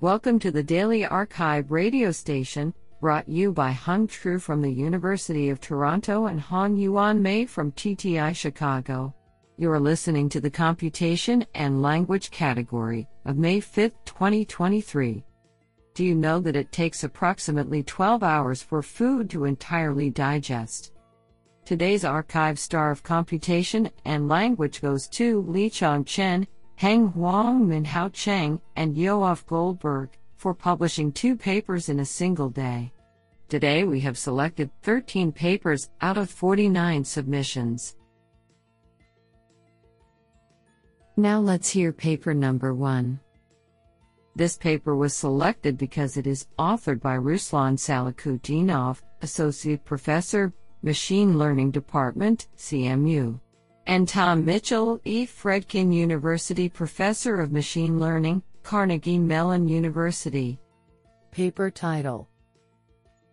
Welcome to the Daily Archive radio station, brought you by Hung Tru from the University of Toronto and Hong Yuan Mei from TTI Chicago. You are listening to the Computation and Language category of May 5, 2023. Do you know that it takes approximately 12 hours for food to entirely digest? Today's archive star of computation and language goes to Lichang Chen, Heng Huang Minhao Cheng, and Yoav Goldberg for publishing two papers in a single day. Today we have selected 13 papers out of 49 submissions. Now let's hear paper number one. This paper was selected because it is authored by Ruslan Salakhutdinov, Associate Professor, Machine Learning Department, CMU. And Tom Mitchell, E. Fredkin University Professor of Machine Learning, Carnegie Mellon University. Paper title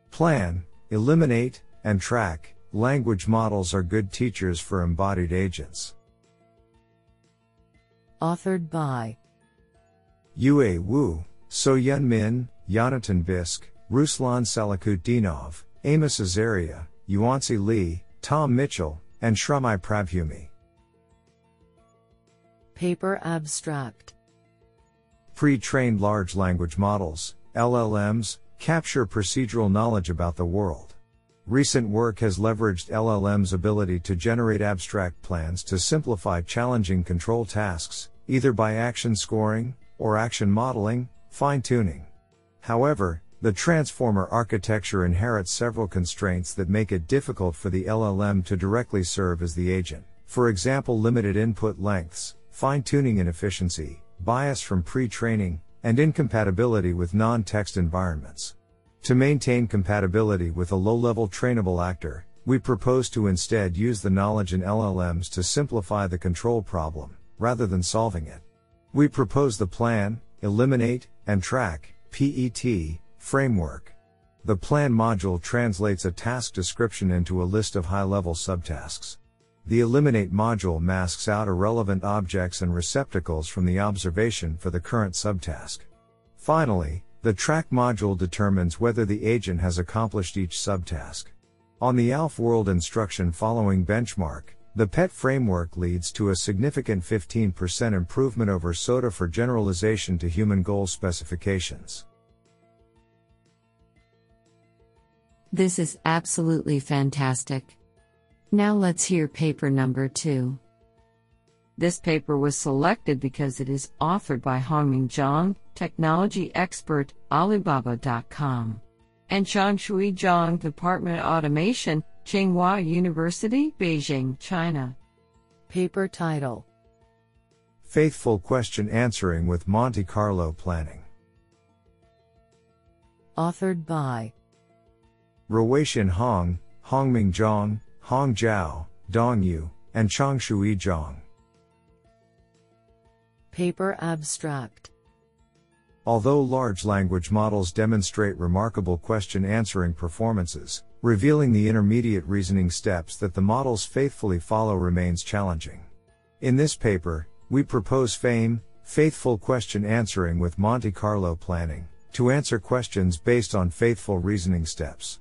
Plan, eliminate, and track. Language models are good teachers for embodied agents. Authored by Yue Wu, So Yeon Min, Yonatan Bisk, Ruslan Salakhutdinov, Amos Azaria, Yuanzhi Li, Tom Mitchell, and Shrimai Prabhumoye. Paper Abstract Pre trained large language models, LLMs, capture procedural knowledge about the world. Recent work has leveraged LLM's ability to generate abstract plans to simplify challenging control tasks, either by action scoring, or action modeling, fine tuning. However, the transformer architecture inherits several constraints that make it difficult for the LLM to directly serve as the agent. For example, limited input lengths, fine tuning inefficiency, bias from pre training, and incompatibility with non text environments. To maintain compatibility with a low level trainable actor, we propose to instead use the knowledge in LLMs to simplify the control problem, rather than solving it. We propose the plan, eliminate, and track, PET, Framework. The plan module translates a task description into a list of high level subtasks. The eliminate module masks out irrelevant objects and receptacles from the observation for the current subtask. Finally, the track module determines whether the agent has accomplished each subtask. On the ALFWorld instruction following benchmark, the PET framework leads to a significant 15% improvement over SOTA for generalization to human goal specifications. This is absolutely fantastic. Now let's hear paper number two. This paper was selected because it is authored by Hongming Zhang, technology expert, Alibaba.com, and Changshui Zhang, Department of Automation, Tsinghua University, Beijing, China. Paper title Faithful Question Answering with Monte Carlo Planning. Authored by Ruixin Hong, Hongming Zhang, Hong Zhao, Dong Yu, and Changshui Zhang. Paper Abstract Although large language models demonstrate remarkable question answering performances, revealing the intermediate reasoning steps that the models faithfully follow remains challenging. In this paper, we propose FAME, faithful question answering with Monte Carlo planning, to answer questions based on faithful reasoning steps.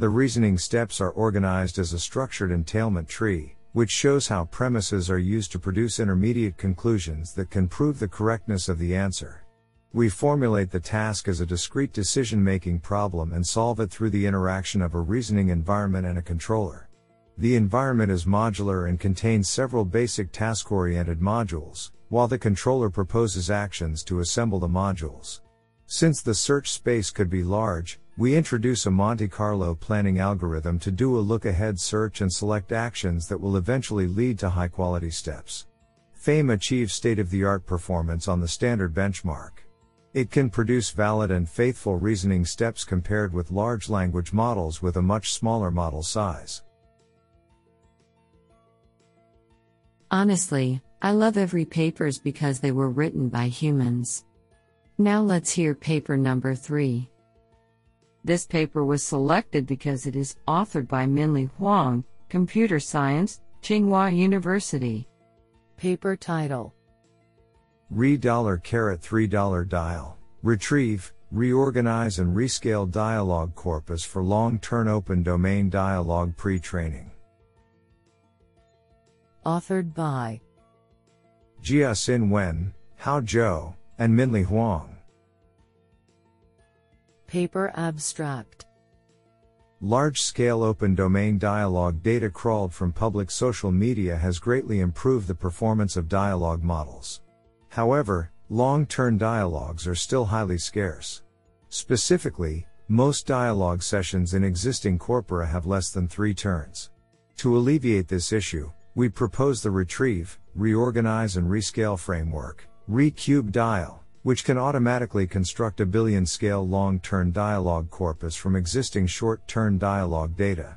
The reasoning steps are organized as a structured entailment tree, which shows how premises are used to produce intermediate conclusions that can prove the correctness of the answer. We formulate the task as a discrete decision making problem and solve it through the interaction of a reasoning environment and a controller. The environment is modular and contains several basic task oriented modules, while the controller proposes actions to assemble the modules. Since the search space could be large, we introduce a Monte Carlo planning algorithm to do a look ahead search and select actions that will eventually lead to high quality steps. FAME achieves state of the art performance on the standard benchmark. It can produce valid and faithful reasoning steps compared with large language models with a much smaller model size. Honestly, I love every papers because they were written by humans. Now let's hear paper number 3. This paper was selected because it is authored by Minlie Huang, Computer Science, Tsinghua University. Paper title Re dollar caret $3 dial, retrieve, reorganize and rescale dialogue corpus for long-term open domain dialogue pre-training. Authored by Jiaxin Wen, Hao Zhou, and Minlie Huang. Paper Abstract Large scale open domain dialogue data crawled from public social media has greatly improved the performance of dialogue models. However, long term dialogues are still highly scarce. Specifically, most dialogue sessions in existing corpora have less than three turns. To alleviate this issue, we propose the Retrieve, Reorganize and Rescale framework, Recube Dial, which can automatically construct a billion scale long term dialogue corpus from existing short term dialogue data.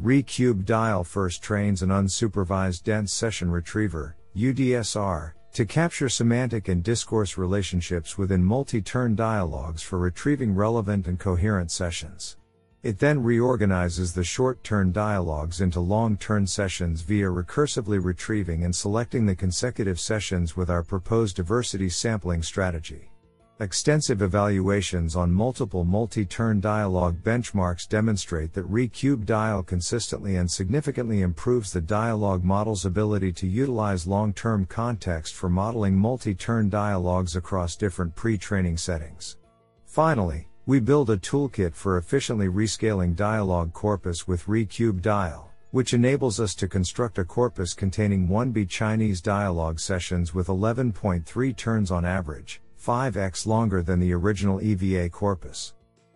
Recube Dial first trains an unsupervised dense session retriever, UDSR, to capture semantic and discourse relationships within multi turn dialogues for retrieving relevant and coherent sessions. It then reorganizes the short turn dialogues into long turn sessions via recursively retrieving and selecting the consecutive sessions with our proposed diversity sampling strategy. Extensive evaluations on multiple multi turn dialogue benchmarks demonstrate that Recube Dial consistently and significantly improves the dialogue model's ability to utilize long term context for modeling multi turn dialogues across different pre training settings. Finally, we build a toolkit for efficiently rescaling dialog corpus with Recube Dial, which enables us to construct a corpus containing 1B Chinese dialogue sessions with 11.3 turns on average, 5x longer than the original EVA corpus.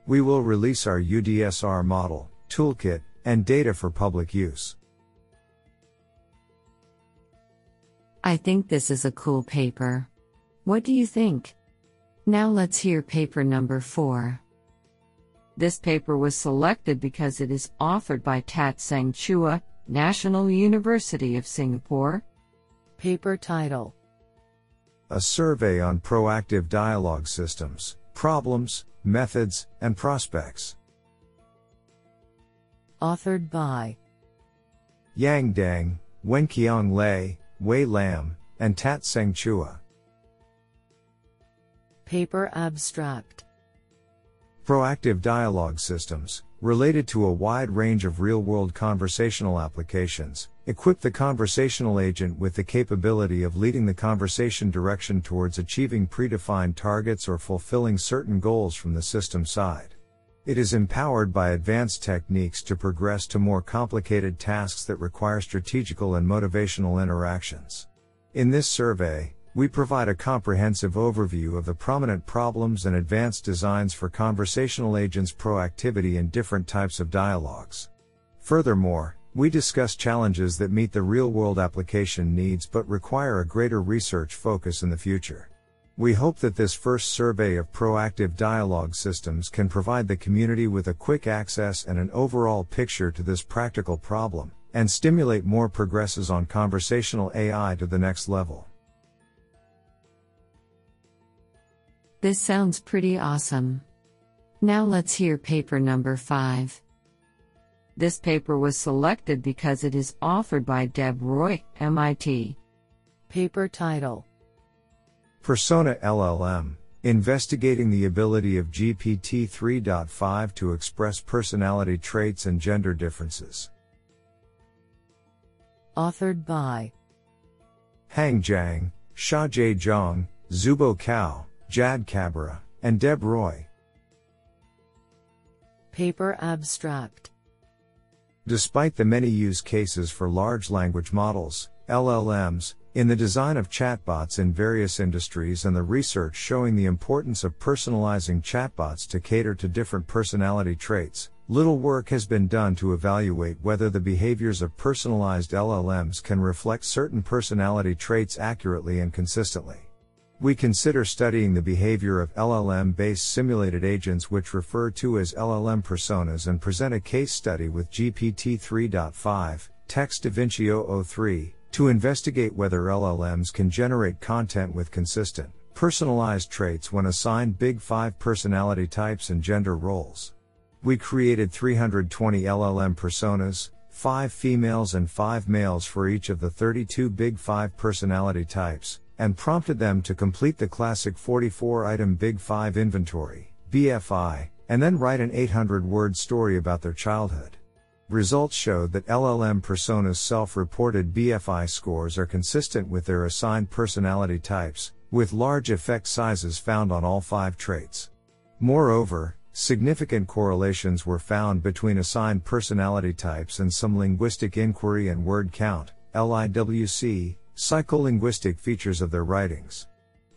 We will release our UDSR model, toolkit, and data for public use. I think this is a cool paper. What do you think? Now let's hear paper number 4. This paper was selected because it is authored by Tat Seng Chua, National University of Singapore. Paper title A Survey on Proactive Dialogue Systems, Problems, Methods, and Prospects. Authored by Yang Deng, Wenqiang Lei, Wei Lam, and Tat Seng Chua. Paper Abstract Proactive dialogue systems, related to a wide range of real world conversational applications, equip the conversational agent with the capability of leading the conversation direction towards achieving predefined targets or fulfilling certain goals from the system side. It is empowered by advanced techniques to progress to more complicated tasks that require strategical and motivational interactions. In this survey, we provide a comprehensive overview of the prominent problems and advanced designs for conversational agents' proactivity in different types of dialogues. Furthermore, we discuss challenges that meet the real world application needs but require a greater research focus in the future. We hope that this first survey of proactive dialogue systems can provide the community with a quick access and an overall picture to this practical problem, and stimulate more progresses on conversational AI to the next level. This sounds pretty awesome. Now let's hear paper number 5. This paper was selected because it is authored by Deb Roy, MIT. Paper title Persona LLM Investigating the ability of GPT 3.5 to express personality traits and gender differences. Authored by Hang Zhang, Xiaojie Zhang, Xubo Cao, Jad Kabbara, and Deb Roy. Paper Abstract Despite the many use cases for large language models, LLMs, in the design of chatbots in various industries and the research showing the importance of personalizing chatbots to cater to different personality traits, little work has been done to evaluate whether the behaviors of personalized LLMs can reflect certain personality traits accurately and consistently. We consider studying the behavior of LLM based simulated agents, which refer to as LLM personas, and present a case study with GPT 3.5, Text DaVinci 003, to investigate whether LLMs can generate content with consistent, personalized traits when assigned Big 5 personality types and gender roles. We created 320 LLM personas, 5 females and 5 males for each of the 32 Big 5 personality types, and prompted them to complete the classic 44 item Big 5 inventory, BFI, and then write an 800 word story about their childhood. Results showed that LLM personas' self reported BFI scores are consistent with their assigned personality types, with large effect sizes found on all five traits. Moreover, significant correlations were found between assigned personality types and some linguistic inquiry and word count, LIWC, psycholinguistic features of their writings.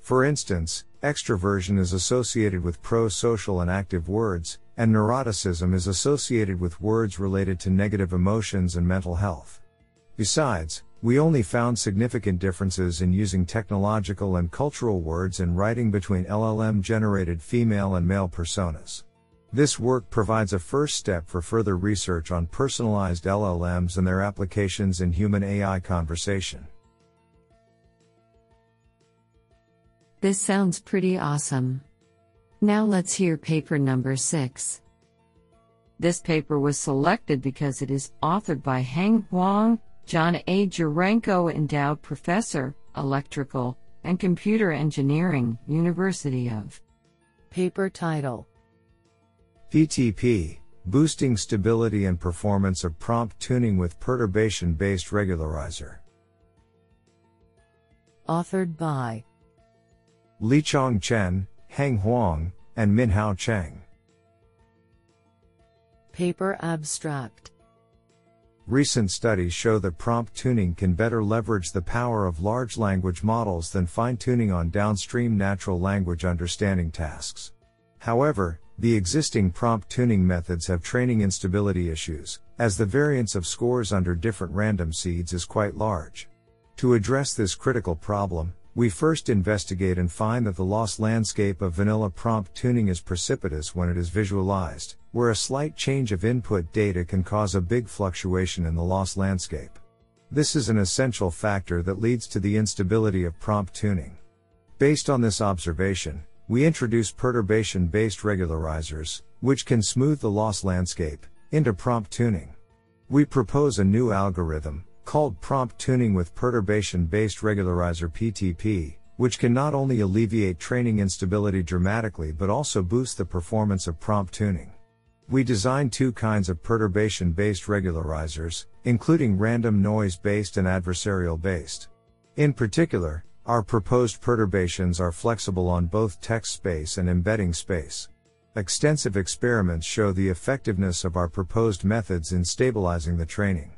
For instance, extroversion is associated with pro social and active words, and neuroticism is associated with words related to negative emotions and mental health. Besides, we only found significant differences in using technological and cultural words in writing between LLM generated female and male personas. This work provides a first step for further research on personalized LLMs and their applications in human AI conversation. This sounds pretty awesome. Now let's hear paper number 6. This paper was selected because it is authored by Heng Huang, John A. Jurenko Endowed Professor, Electrical and Computer Engineering, University of. Paper title PTP Boosting Stability and Performance of Prompt Tuning with Perturbation Based Regularizer. Authored by Lichang Chen, Heng Huang, and Minhao Cheng. Paper Abstract Recent studies show that prompt tuning can better leverage the power of large language models than fine tuning on downstream natural language understanding tasks. However, the existing prompt tuning methods have training instability issues, as the variance of scores under different random seeds is quite large. To address this critical problem, we first investigate and find that the loss landscape of vanilla prompt tuning is precipitous when it is visualized, where a slight change of input data can cause a big fluctuation in the loss landscape. This is an essential factor that leads to the instability of prompt tuning. Based on this observation, we introduce perturbation based regularizers, which can smooth the loss landscape, into prompt tuning. We propose a new algorithm, called Prompt Tuning with Perturbation Based Regularizer PTP, which can not only alleviate training instability dramatically but also boost the performance of prompt tuning. We designed two kinds of perturbation based regularizers, including random noise based and adversarial based. In particular, our proposed perturbations are flexible on both text space and embedding space. Extensive experiments show the effectiveness of our proposed methods in stabilizing the training.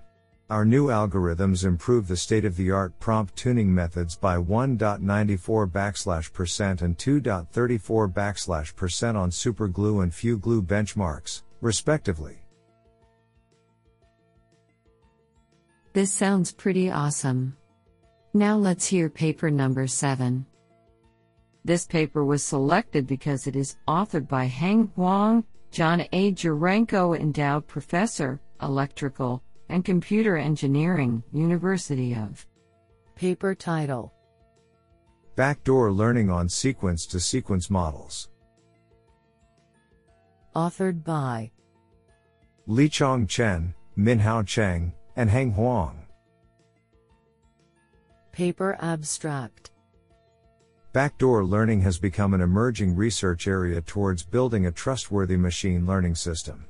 Our new algorithms improve the state-of-the-art prompt tuning methods by 1.94 backslash percent and 2.34 backslash percent on SuperGLUE and FewGLUE benchmarks, respectively. This sounds pretty awesome. Now let's hear paper number 7. This paper was selected because it is authored by Heng Huang, John A. Jurenko Endowed Professor, Electrical, and Computer Engineering, University of. Paper title Backdoor Learning on Sequence to Sequence Models. Authored by Lichang Chen, Minhao Cheng, and Heng Huang. Paper Abstract Backdoor learning has become an emerging research area towards building a trustworthy machine learning system.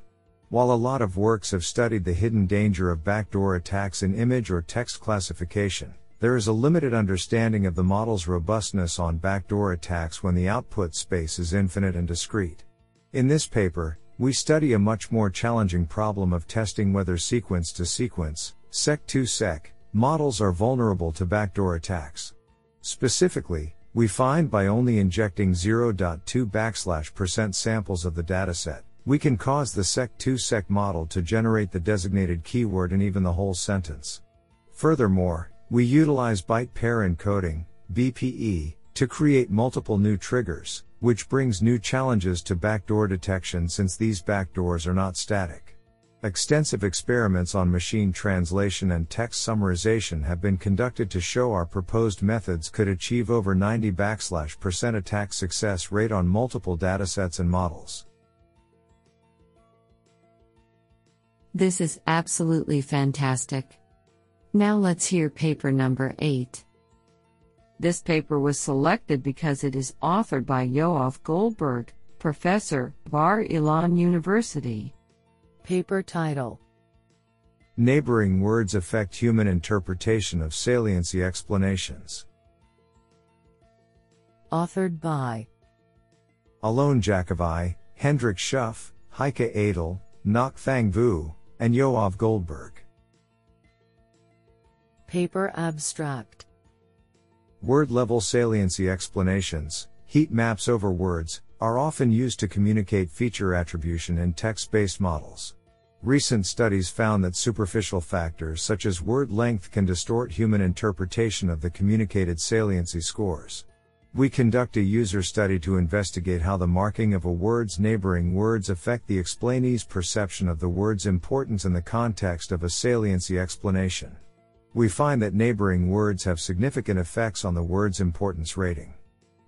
While a lot of works have studied the hidden danger of backdoor attacks in image or text classification, there is a limited understanding of the model's robustness on backdoor attacks when the output space is infinite and discrete. In this paper, we study a much more challenging problem of testing whether sequence to sequence, seq to seq, models are vulnerable to backdoor attacks. Specifically, we find by only injecting 0.2 backslash percent samples of the dataset, we can cause the seq2seq model to generate the designated keyword and even the whole sentence. Furthermore, we utilize byte pair encoding, BPE, to create multiple new triggers, which brings new challenges to backdoor detection since these backdoors are not static. Extensive experiments on machine translation and text summarization have been conducted to show our proposed methods could achieve over 90 backslash percent attack success rate on multiple datasets and models. This is absolutely fantastic. Now let's hear paper number 8. This paper was selected because it is authored by Yoav Goldberg, professor, Bar Ilan University. Paper title Neighboring words affect human interpretation of saliency explanations. Authored by Alon Jacovi, Hendrik Schuff, Heike Adel, Ngoc Thang Vu, and Yoav Goldberg. Paper abstract Word level saliency explanations, heat maps over words, are often used to communicate feature attribution in text based models. Recent studies found that superficial factors such as word length can distort human interpretation of the communicated saliency scores. We conduct a user study to investigate how the marking of a word's neighboring words affect the explainee's perception of the word's importance in the context of a saliency explanation. We find that neighboring words have significant effects on the word's importance rating.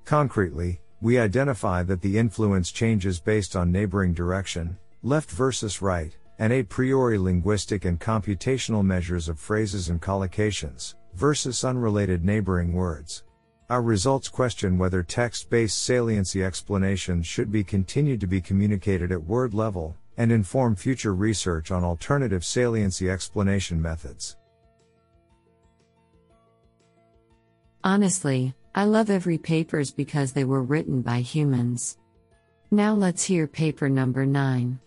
Concretely, we identify that the influence changes based on neighboring direction, left versus right, and a priori linguistic and computational measures of phrases and collocations, versus unrelated neighboring words. Our results question whether text based saliency explanations should be continued to be communicated at word level, and inform future research on alternative saliency explanation methods. Honestly, I love every papers because they were written by humans. Now let's hear paper number 9.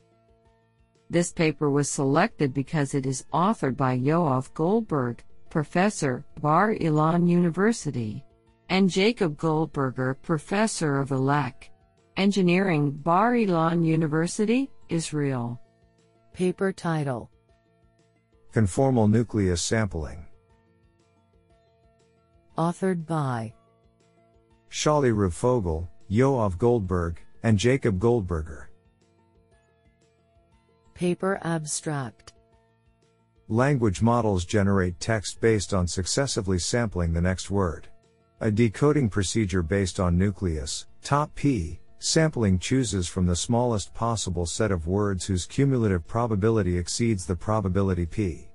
This paper was selected because it is authored by Yoav Goldberg, professor, Bar Ilan University and Jacob Goldberger, professor of Elek Engineering, Bar Ilan University, Israel. Paper title Conformal nucleus sampling. Authored by Shali Fogel, Yoav Goldberg, and Jacob Goldberger. Paper abstract Language models generate text based on successively sampling the next word. A decoding procedure based on nucleus, top P, sampling chooses from the smallest possible set of words whose cumulative probability exceeds the probability P.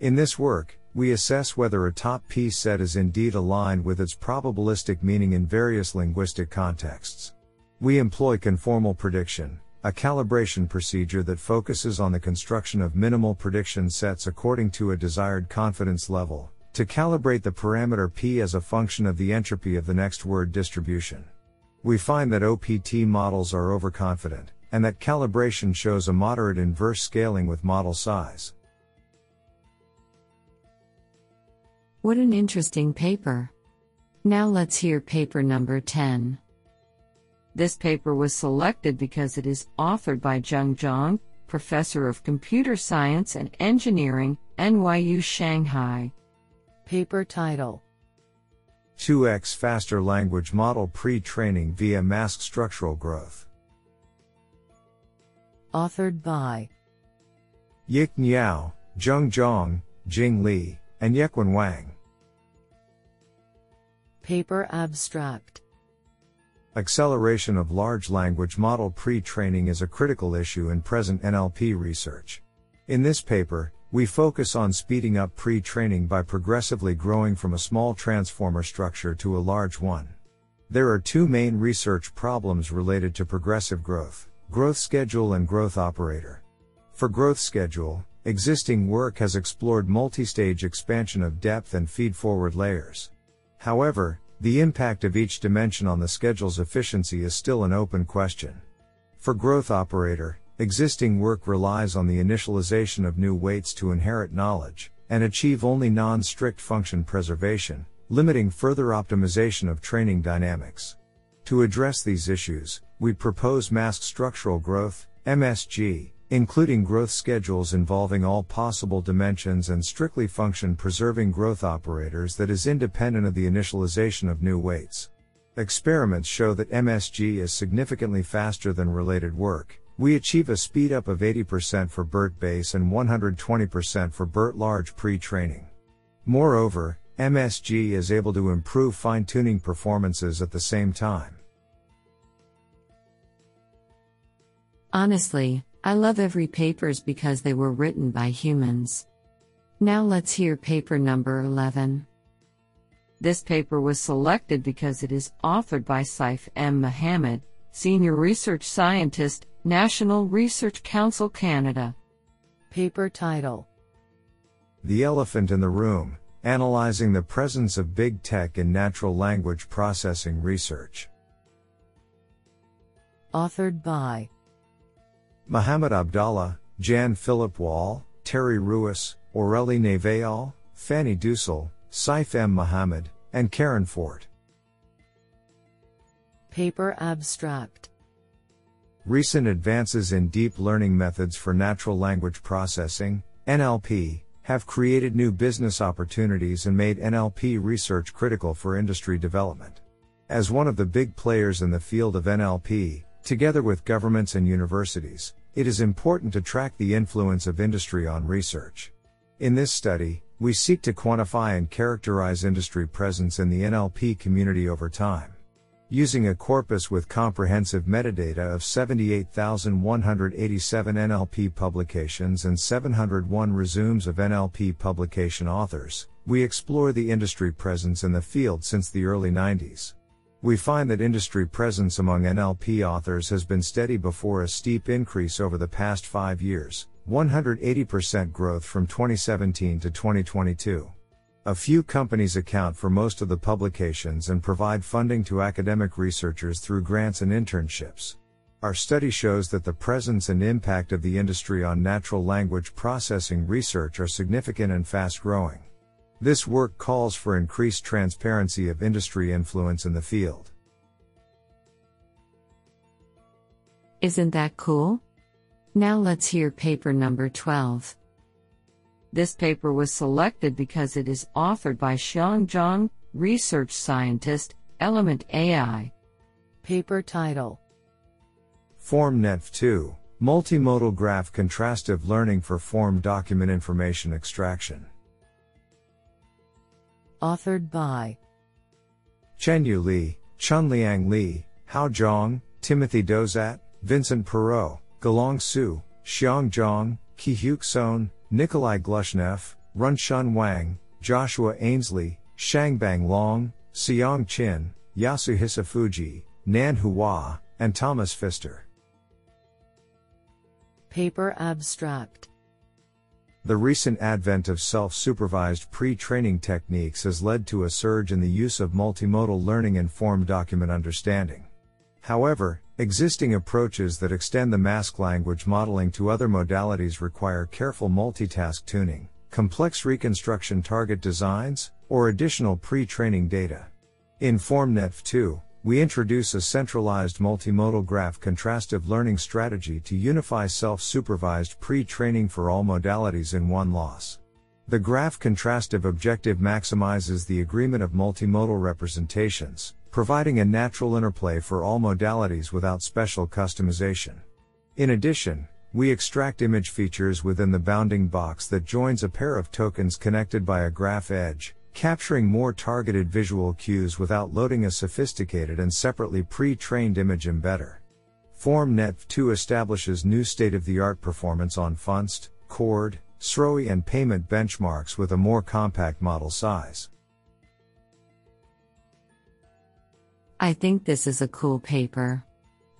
In this work, we assess whether a top P set is indeed aligned with its probabilistic meaning in various linguistic contexts. We employ conformal prediction, a calibration procedure that focuses on the construction of minimal prediction sets according to a desired confidence level, to calibrate the parameter p as a function of the entropy of the next word distribution. We find that OPT models are overconfident, and that calibration shows a moderate inverse scaling with model size. What an interesting paper. Now let's hear paper number 10. This paper was selected because it is authored by Zheng Zhang, Professor of Computer Science and Engineering, NYU Shanghai. Paper title 2x faster language model pre training via mask structural growth. Authored by Yiqun Yao, Zheng Zhang, Jing Li, and Yequan Wang. Paper abstract Acceleration of large language model pre training is a critical issue in present NLP research. In this paper, we focus on speeding up pre training by progressively growing from a small transformer structure to a large one. There are two main research problems related to progressive growth growth schedule and growth operator. For growth schedule, existing work has explored multi stage expansion of depth and feed forward layers. However, the impact of each dimension on the schedule's efficiency is still an open question. For growth operator, Existing work relies on the initialization of new weights to inherit knowledge, and achieve only non strict function preservation, limiting further optimization of training dynamics. To address these issues, we propose mask structural growth, MSG, including growth schedules involving all possible dimensions and strictly function preserving growth operators that is independent of the initialization of new weights. Experiments show that MSG is significantly faster than related work, we achieve a speed up of 80% for BERT base and 120% for BERT large pre-training. Moreover, MSG is able to improve fine-tuning performances at the same time. Honestly, I love every papers because they were written by humans. Now let's hear paper number 11. This paper was selected because it is authored by Saif M. Mohammad, Senior Research Scientist, National Research Council Canada. Paper title The Elephant in the Room Analyzing the Presence of Big Tech in Natural Language Processing Research. Authored by Mohamed Abdalla, Jan Philip Wahle, Terry Ruas, Aurélie Névéol, Fanny Ducel, Saif M. Mohammad, and Karen Fort. Paper abstract Recent advances in deep learning methods for natural language processing, NLP, have created new business opportunities and made NLP research critical for industry development. As one of the big players in the field of NLP, together with governments and universities, it is important to track the influence of industry on research. In this study, we seek to quantify and characterize industry presence in the NLP community over time. Using a corpus with comprehensive metadata of 78,187 NLP publications and 701 resumes of NLP publication authors, we explore the industry presence in the field since the early 90s. We find that industry presence among NLP authors has been steady before a steep increase over the past five years, 180% growth from 2017 to 2022. A few companies account for most of the publications and provide funding to academic researchers through grants and internships. Our study shows that the presence and impact of the industry on natural language processing research are significant and fast growing. This work calls for increased transparency of industry influence in the field. Isn't that cool? Now let's hear paper number 12. This paper was selected because it is authored by Xiang Zhang, research scientist, Element AI. Paper title FormNet 2 Multimodal Graph Contrastive Learning for Form Document Information Extraction. Authored by Chen-Yu Lee, Chunliang Li, Hao Zhang, Timothy Dozat, Vincent Perot, Guolong Su, Xiang Zhang, Kihyuk Sohn, Nikolai Glushnev, Renshen Wang, Joshua Ainslie, Shangbang Long, Xiang Qin, Yasuhisa Fujii, Nan Hua, and Thomas Pfister. Paper abstract The recent advent of self supervised pre training techniques has led to a surge in the use of multimodal learning and form document understanding. However, existing approaches that extend the mask language modeling to other modalities require careful multitask tuning, complex reconstruction target designs, or additional pre training data. In FormNet 2, we introduce a centralized multimodal graph contrastive learning strategy to unify self supervised pre training for all modalities in one loss. The graph contrastive objective maximizes the agreement of multimodal representations, providing a natural interplay for all modalities without special customization. In addition, we extract image features within the bounding box that joins a pair of tokens connected by a graph edge, capturing more targeted visual cues without loading a sophisticated and separately pre-trained image embedder. FormNet 2 establishes new state-of-the-art performance on FUNSD, CORD, SROIE and payment benchmarks with a more compact model size. I think this is a cool paper.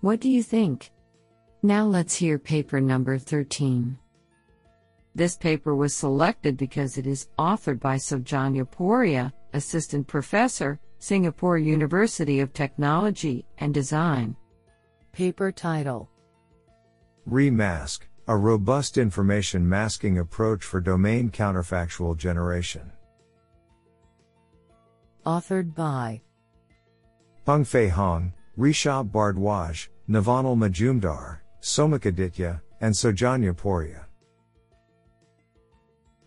What do you think? Now let's hear paper number 13. This paper was selected because it is authored by Soujanya Poria, Assistant Professor, Singapore University of Technology and Design. Paper title Remask, a robust information masking approach for domain counterfactual generation. Authored by Pengfei Hong, Rishabh Bhardwaj, Navonil Majumder, Somakaditya, and Soujanya Poria.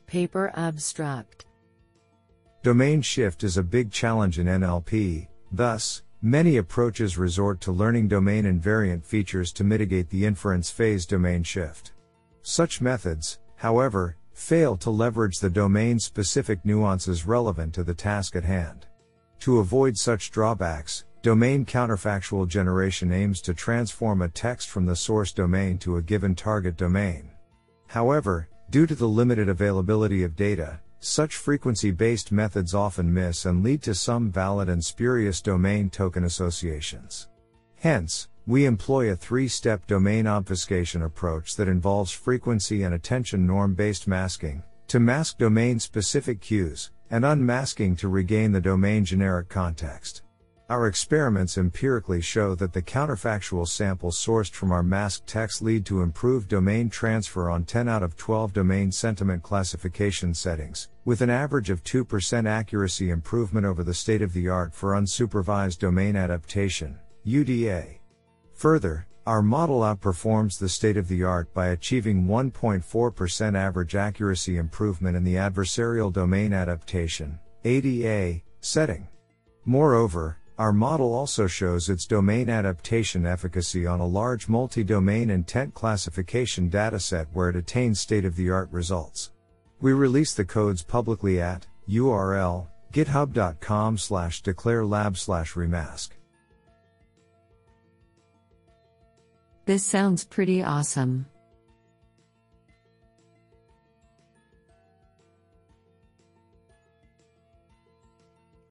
Paper abstract Domain shift is a big challenge in NLP, thus, many approaches resort to learning domain invariant features to mitigate the inference phase domain shift. Such methods, however, fail to leverage the domain specific nuances relevant to the task at hand. To avoid such drawbacks, domain counterfactual generation aims to transform a text from the source domain to a given target domain. However, due to the limited availability of data, Such frequency based methods often miss and lead to some valid and spurious domain token associations. Hence, we employ a three step domain obfuscation approach that involves frequency and attention norm based masking, to mask domain specific cues, and unmasking to regain the domain generic context. Our experiments empirically show that the counterfactual samples sourced from our masked text lead to improved domain transfer on 10 out of 12 domain sentiment classification settings, with an average of 2% accuracy improvement over the state of the art for unsupervised domain adaptation, UDA. Further, our model outperforms the state of the art by achieving 1.4% average accuracy improvement in the adversarial domain adaptation, ADA, setting. Moreover, our model also shows its domain adaptation efficacy on a large multi-domain intent classification dataset where it attains state-of-the-art results. We release the codes publicly at URL github.com slash declare lab slash remask. This sounds pretty awesome.